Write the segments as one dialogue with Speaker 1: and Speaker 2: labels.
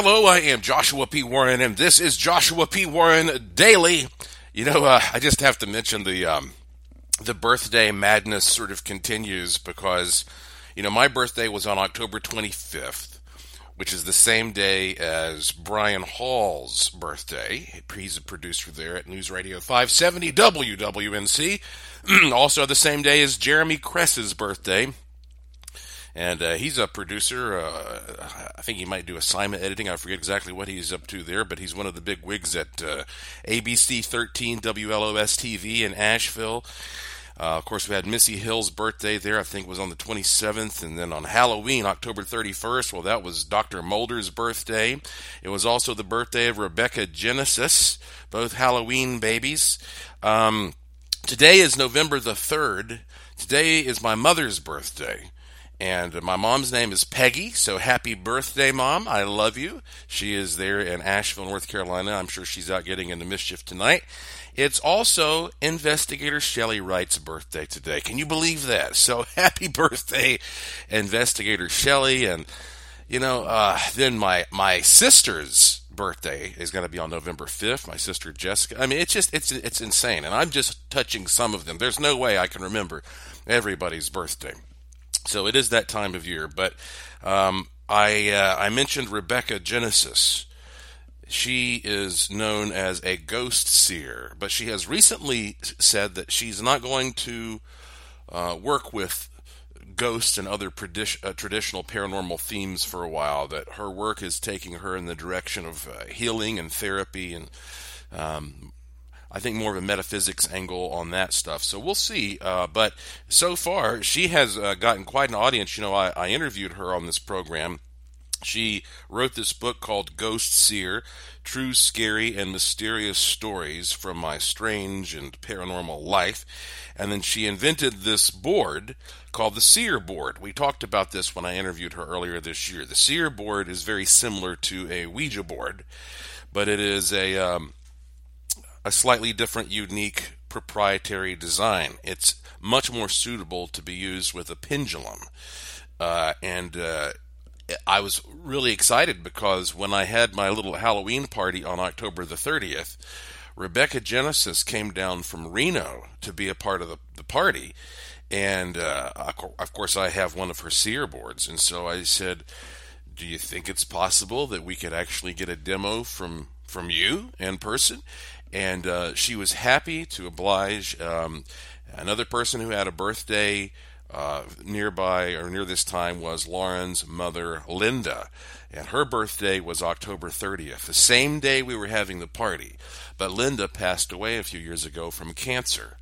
Speaker 1: Hello, I am Joshua P. Warren, and this is Joshua P. Warren Daily. You know, uh, I just have to mention the um, the birthday madness sort of continues because, you know, my birthday was on October 25th, which is the same day as Brian Hall's birthday. He's a producer there at News Radio 570 WWNC. also, the same day as Jeremy Kress's birthday and uh, he's a producer. Uh, I think he might do assignment editing. I forget exactly what he's up to there, but he's one of the big wigs at uh, ABC 13 WLOS TV in Asheville. Uh, of course, we had Missy Hill's birthday there. I think was on the 27th, and then on Halloween, October 31st. Well, that was Dr. Mulder's birthday. It was also the birthday of Rebecca Genesis, both Halloween babies. Um, today is November the 3rd. Today is my mother's birthday. And my mom's name is Peggy, so happy birthday, Mom. I love you. She is there in Asheville, North Carolina. I'm sure she's out getting into mischief tonight. It's also Investigator Shelley Wright's birthday today. Can you believe that? So happy birthday, Investigator Shelley. And, you know, uh, then my, my sister's birthday is going to be on November 5th. My sister Jessica. I mean, it's just, it's, it's insane. And I'm just touching some of them. There's no way I can remember everybody's birthday. So it is that time of year. But um, I uh, I mentioned Rebecca Genesis. She is known as a ghost seer, but she has recently said that she's not going to uh, work with ghosts and other predi- uh, traditional paranormal themes for a while. That her work is taking her in the direction of uh, healing and therapy and um, I think more of a metaphysics angle on that stuff. So we'll see. Uh, but so far, she has uh, gotten quite an audience. You know, I, I, interviewed her on this program. She wrote this book called Ghost Seer True, Scary, and Mysterious Stories from My Strange and Paranormal Life. And then she invented this board called the Seer Board. We talked about this when I interviewed her earlier this year. The Seer Board is very similar to a Ouija board, but it is a. Um, a slightly different, unique, proprietary design. It's much more suitable to be used with a pendulum. Uh, and uh, I was really excited because when I had my little Halloween party on October the 30th, Rebecca Genesis came down from Reno to be a part of the, the party. And uh, of course, I have one of her seer boards. And so I said, Do you think it's possible that we could actually get a demo from, from you in person? And uh, she was happy to oblige. Um, another person who had a birthday uh, nearby or near this time was Lauren's mother, Linda, and her birthday was October 30th, the same day we were having the party. But Linda passed away a few years ago from cancer,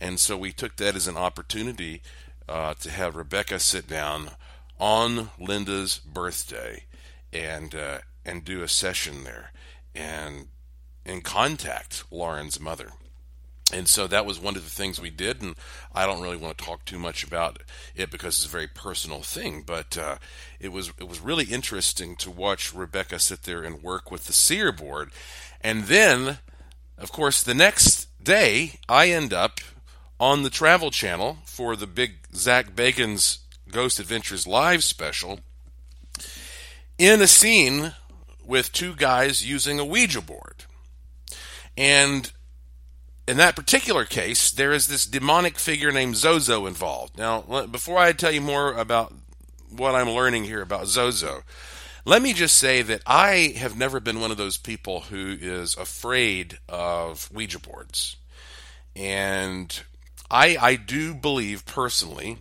Speaker 1: and so we took that as an opportunity uh, to have Rebecca sit down on Linda's birthday and uh, and do a session there, and and contact Lauren's mother. And so that was one of the things we did, and I don't really want to talk too much about it because it's a very personal thing. But uh, it was it was really interesting to watch Rebecca sit there and work with the seer board, and then, of course, the next day I end up on the Travel Channel for the big Zak Bagans Ghost Adventures live special in a scene with two guys using a Ouija board. And in that particular case, there is this demonic figure named Zozo involved. Now, before I tell you more about what I'm learning here about Zozo, let me just say that I have never been one of those people who is afraid of Ouija boards. And I, I do believe personally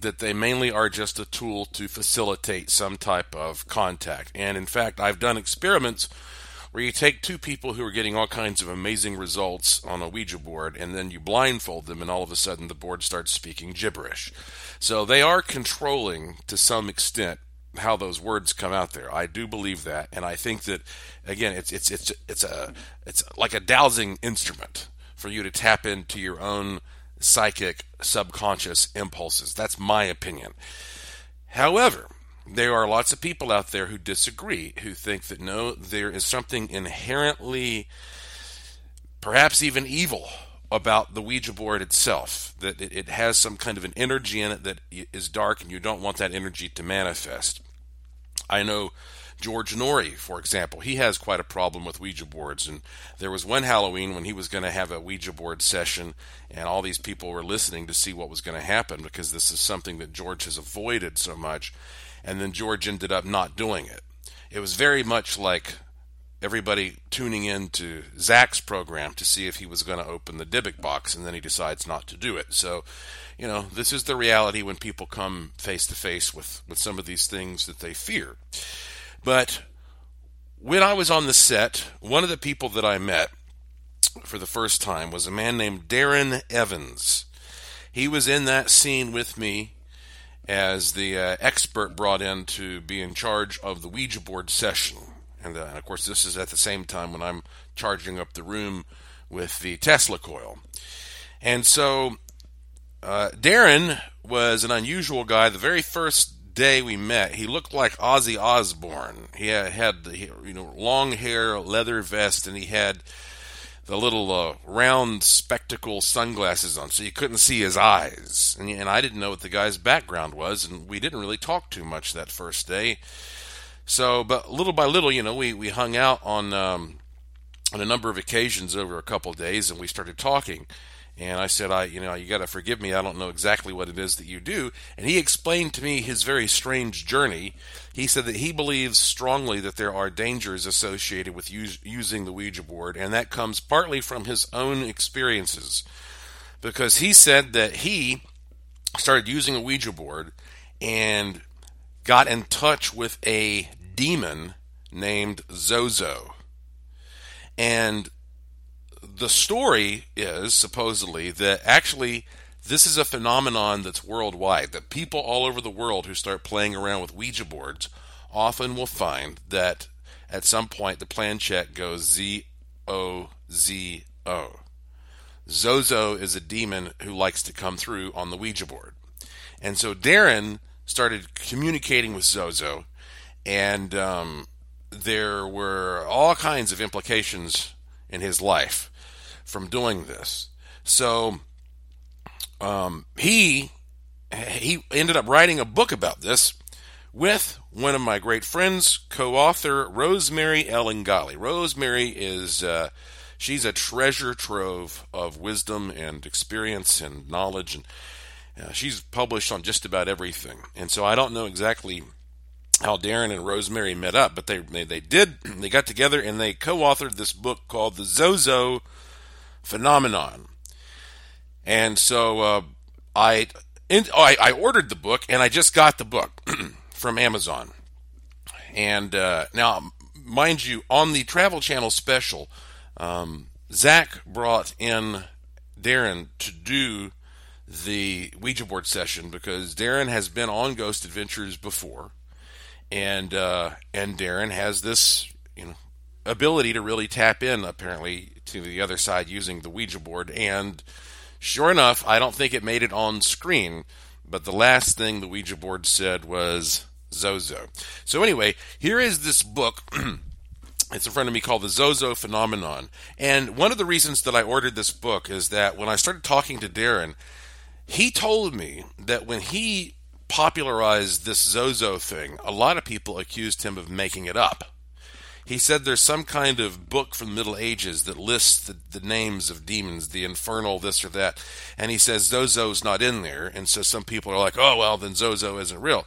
Speaker 1: that they mainly are just a tool to facilitate some type of contact. And in fact, I've done experiments where you take two people who are getting all kinds of amazing results on a Ouija board and then you blindfold them and all of a sudden the board starts speaking gibberish. So they are controlling to some extent how those words come out there. I do believe that and I think that again it's it's it's it's a it's like a dowsing instrument for you to tap into your own psychic subconscious impulses. That's my opinion. However, there are lots of people out there who disagree, who think that no, there is something inherently, perhaps even evil, about the Ouija board itself. That it, has some kind of an energy in it that is dark, and you don't want that energy to manifest. I know George Noory, for example, he has quite a problem with Ouija boards. And there was one Halloween when he was going to have a Ouija board session, and all these people were listening to see what was going to happen because this is something that George has avoided so much. And then George ended up not doing it. It was very much like everybody tuning in to Zak's program to see if he was going to open the Dybbuk box, and then he decides not to do it. So, you know, this is the reality when people come face to face with with some of these things that they fear. But when I was on the set, one of the people that I met for the first time was a man named Darren Evans. He was in that scene with me as the uh, expert brought in to be in charge of the Ouija board session. And, uh, and of course, this is at the same time when I'm charging up the room with the Tesla coil. And so uh, Darren was an unusual guy. The very first day we met, he looked like Ozzy Osbourne. He had, had you know long hair, leather vest, and he had the little uh, round spectacle sunglasses on, so you couldn't see his eyes. And, and I didn't know what the guy's background was, and we didn't really talk too much that first day. So, but little by little, you know, we, we hung out on um, on a number of occasions over a couple days, and we started talking. And I said, I, you know, you got to forgive me. I don't know exactly what it is that you do. And he explained to me his very strange journey. He said that he believes strongly that there are dangers associated with using the Ouija board, and that comes partly from his own experiences. Because he said that he started using a Ouija board and got in touch with a demon named Zozo. And the story is supposedly that actually this is a phenomenon that's worldwide. That people all over the world who start playing around with Ouija boards often will find that at some point the planchette goes Z O Z O. Zozo is a demon who likes to come through on the Ouija board. And so Darren started communicating with Zozo, and um, there were all kinds of implications in his life from doing this. So um, he he ended up writing a book about this with one of my great friends, co-author Rosemary Ellen Guiley. Rosemary is uh, she's a treasure trove of wisdom and experience and knowledge, and uh, she's published on just about everything. And so I don't know exactly how Darren and Rosemary met up, but they they, they did they got together and they co-authored this book called The Zozo phenomenon. And so uh, I, in, oh, I, I ordered the book, and I just got the book from Amazon. And uh, now, mind you, on the Travel Channel special, um, Zak brought in Darren to do the Ouija board session because Darren has been on Ghost Adventures before, and uh, and Darren has this you know ability to really tap in apparently to the other side using the Ouija board. And sure enough, I don't think it made it on screen, but the last thing the Ouija board said was Zozo. So, anyway, here is this book. it's in front of me called The Zozo Phenomenon. And one of the reasons that I ordered this book is that when I started talking to Darren, he told me that when he popularized this Zozo thing, a lot of people accused him of making it up he said there's some kind of book from the Middle Ages that lists the, the names of demons, the infernal this or that, and he says Zozo's not in there, and so some people are like, oh well, then Zozo isn't real.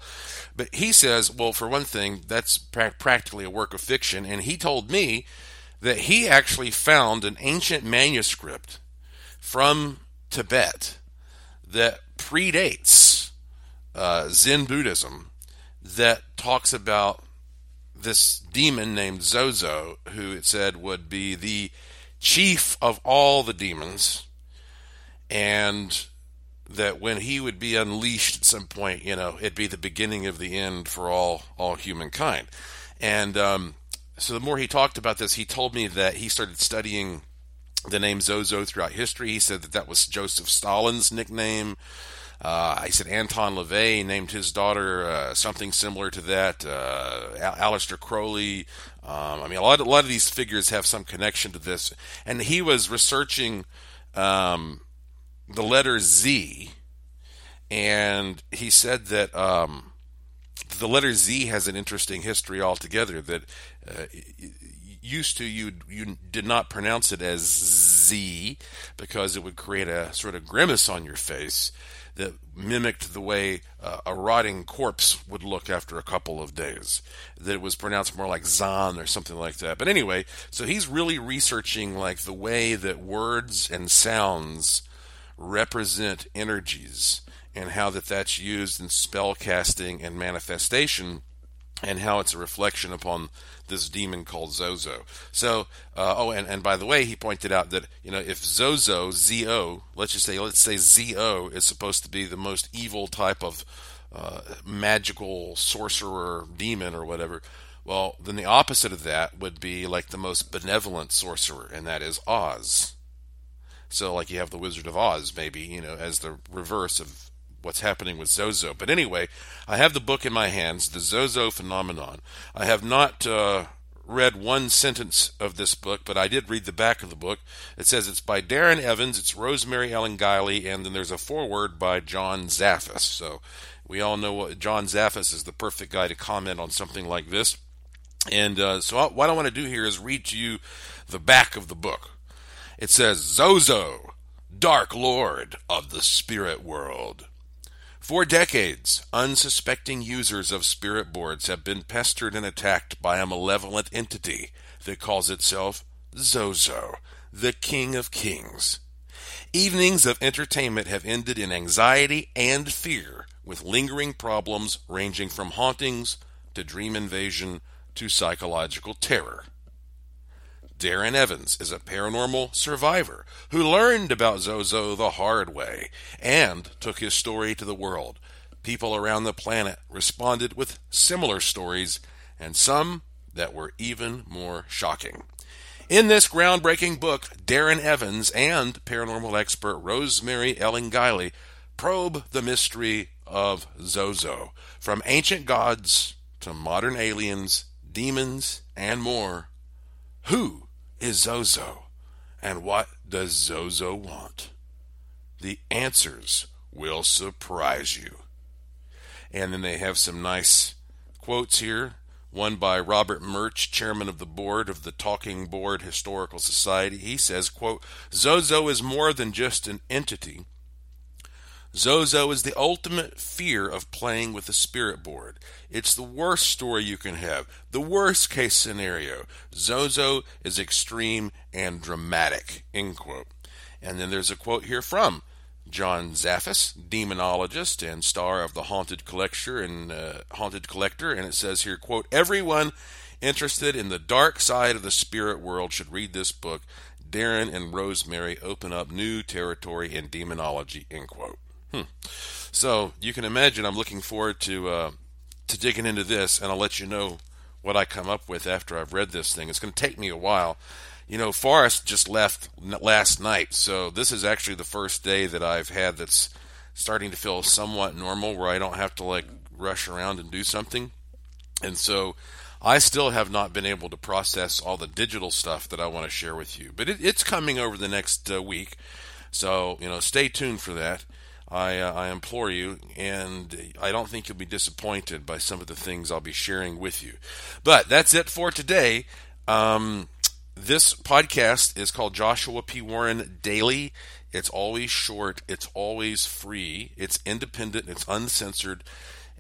Speaker 1: But he says, well, for one thing, that's pra- practically a work of fiction, and he told me that he actually found an ancient manuscript from Tibet that predates uh, Zen Buddhism that talks about this demon named Zozo, who it said would be the chief of all the demons, and that when he would be unleashed at some point, you know, it'd be the beginning of the end for all all humankind. And um, so the more he talked about this, he told me that he started studying the name Zozo throughout history. He said that that was Joseph Stalin's nickname. Uh, I said Anton LaVey named his daughter uh, something similar to that. Uh, Al- Aleister Crowley. Um, I mean, a lot, of, a lot of these figures have some connection to this. And he was researching um, the letter Z, and he said that um, the letter Z has an interesting history altogether. That uh, used to you you did not pronounce it as Z because it would create a sort of grimace on your face that mimicked the way uh, a rotting corpse would look after a couple of days. That it was pronounced more like Zan or something like that. But anyway, so he's really researching like the way that words and sounds represent energies and how that that's used in spell casting and manifestation and how it's a reflection upon this demon called Zozo. So, uh, oh, and, and by the way, he pointed out that you know if Zozo, Z-O, let's just say let's say Z-O is supposed to be the most evil type of uh, magical sorcerer demon or whatever. Well, then the opposite of that would be like the most benevolent sorcerer, and that is Oz. So, like you have the Wizard of Oz, maybe you know, as the reverse of what's happening with Zozo. But anyway, I have the book in my hands, The Zozo Phenomenon. I have not uh, read one sentence of this book, but I did read the back of the book. It says it's by Darren Evans, it's Rosemary Ellen Guiley, and then there's a foreword by John Zaffis. So we all know what John Zaffis is the perfect guy to comment on something like this. And uh, so what I want to do here is read to you the back of the book. It says Zozo, Dark Lord of the Spirit World. For decades, unsuspecting users of spirit boards have been pestered and attacked by a malevolent entity that calls itself Zozo, the King of Kings. Evenings of entertainment have ended in anxiety and fear, with lingering problems ranging from hauntings to dream invasion to psychological terror. Darren Evans is a paranormal survivor who learned about Zozo the hard way and took his story to the world. People around the planet responded with similar stories, and some that were even more shocking. In this groundbreaking book, Darren Evans and paranormal expert Rosemary Ellen Guiley probe the mystery of Zozo, from ancient gods to modern aliens, demons, and more. Who is Zozo? And what does Zozo want? The answers will surprise you. And then they have some nice quotes here. One by Robert Murch, chairman of the board of the Talking Board Historical Society. He says, quote, Zozo is more than just an entity. Zozo is the ultimate fear of playing with a spirit board. It's the worst story you can have, the worst case scenario. Zozo is extreme and dramatic. End quote. And then there's a quote here from John Zaffis, demonologist and star of the Haunted Collector and uh, Haunted Collector, and it says here, quote, everyone interested in the dark side of the spirit world should read this book. Darren and Rosemary open up new territory in demonology, end quote. Hmm. So you can imagine I'm looking forward to uh, to digging into this, and I'll let you know what I come up with after I've read this thing. It's going to take me a while. You know, Forrest just left last night, so this is actually the first day that I've had that's starting to feel somewhat normal, where I don't have to like rush around and do something. And so I still have not been able to process all the digital stuff that I want to share with you, but it, it's coming over the next uh, week. So, you know, stay tuned for that. I, uh, I implore you, and I don't think you'll be disappointed by some of the things I'll be sharing with you. But that's it for today. Um, this podcast is called Joshua P. Warren Daily. It's always short, it's always free, it's independent, it's uncensored.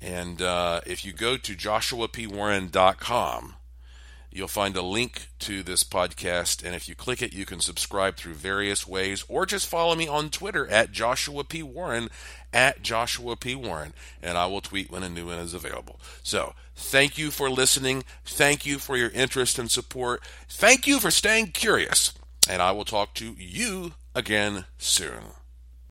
Speaker 1: And uh, if you go to joshuapwarren.com, You'll find a link to this podcast, and if you click it, you can subscribe through various ways, or just follow me on Twitter at Joshua P. Warren, at Joshua P. Warren, and I will tweet when a new one is available. So, thank you for listening. Thank you for your interest and support. Thank you for staying curious, and I will talk to you again soon.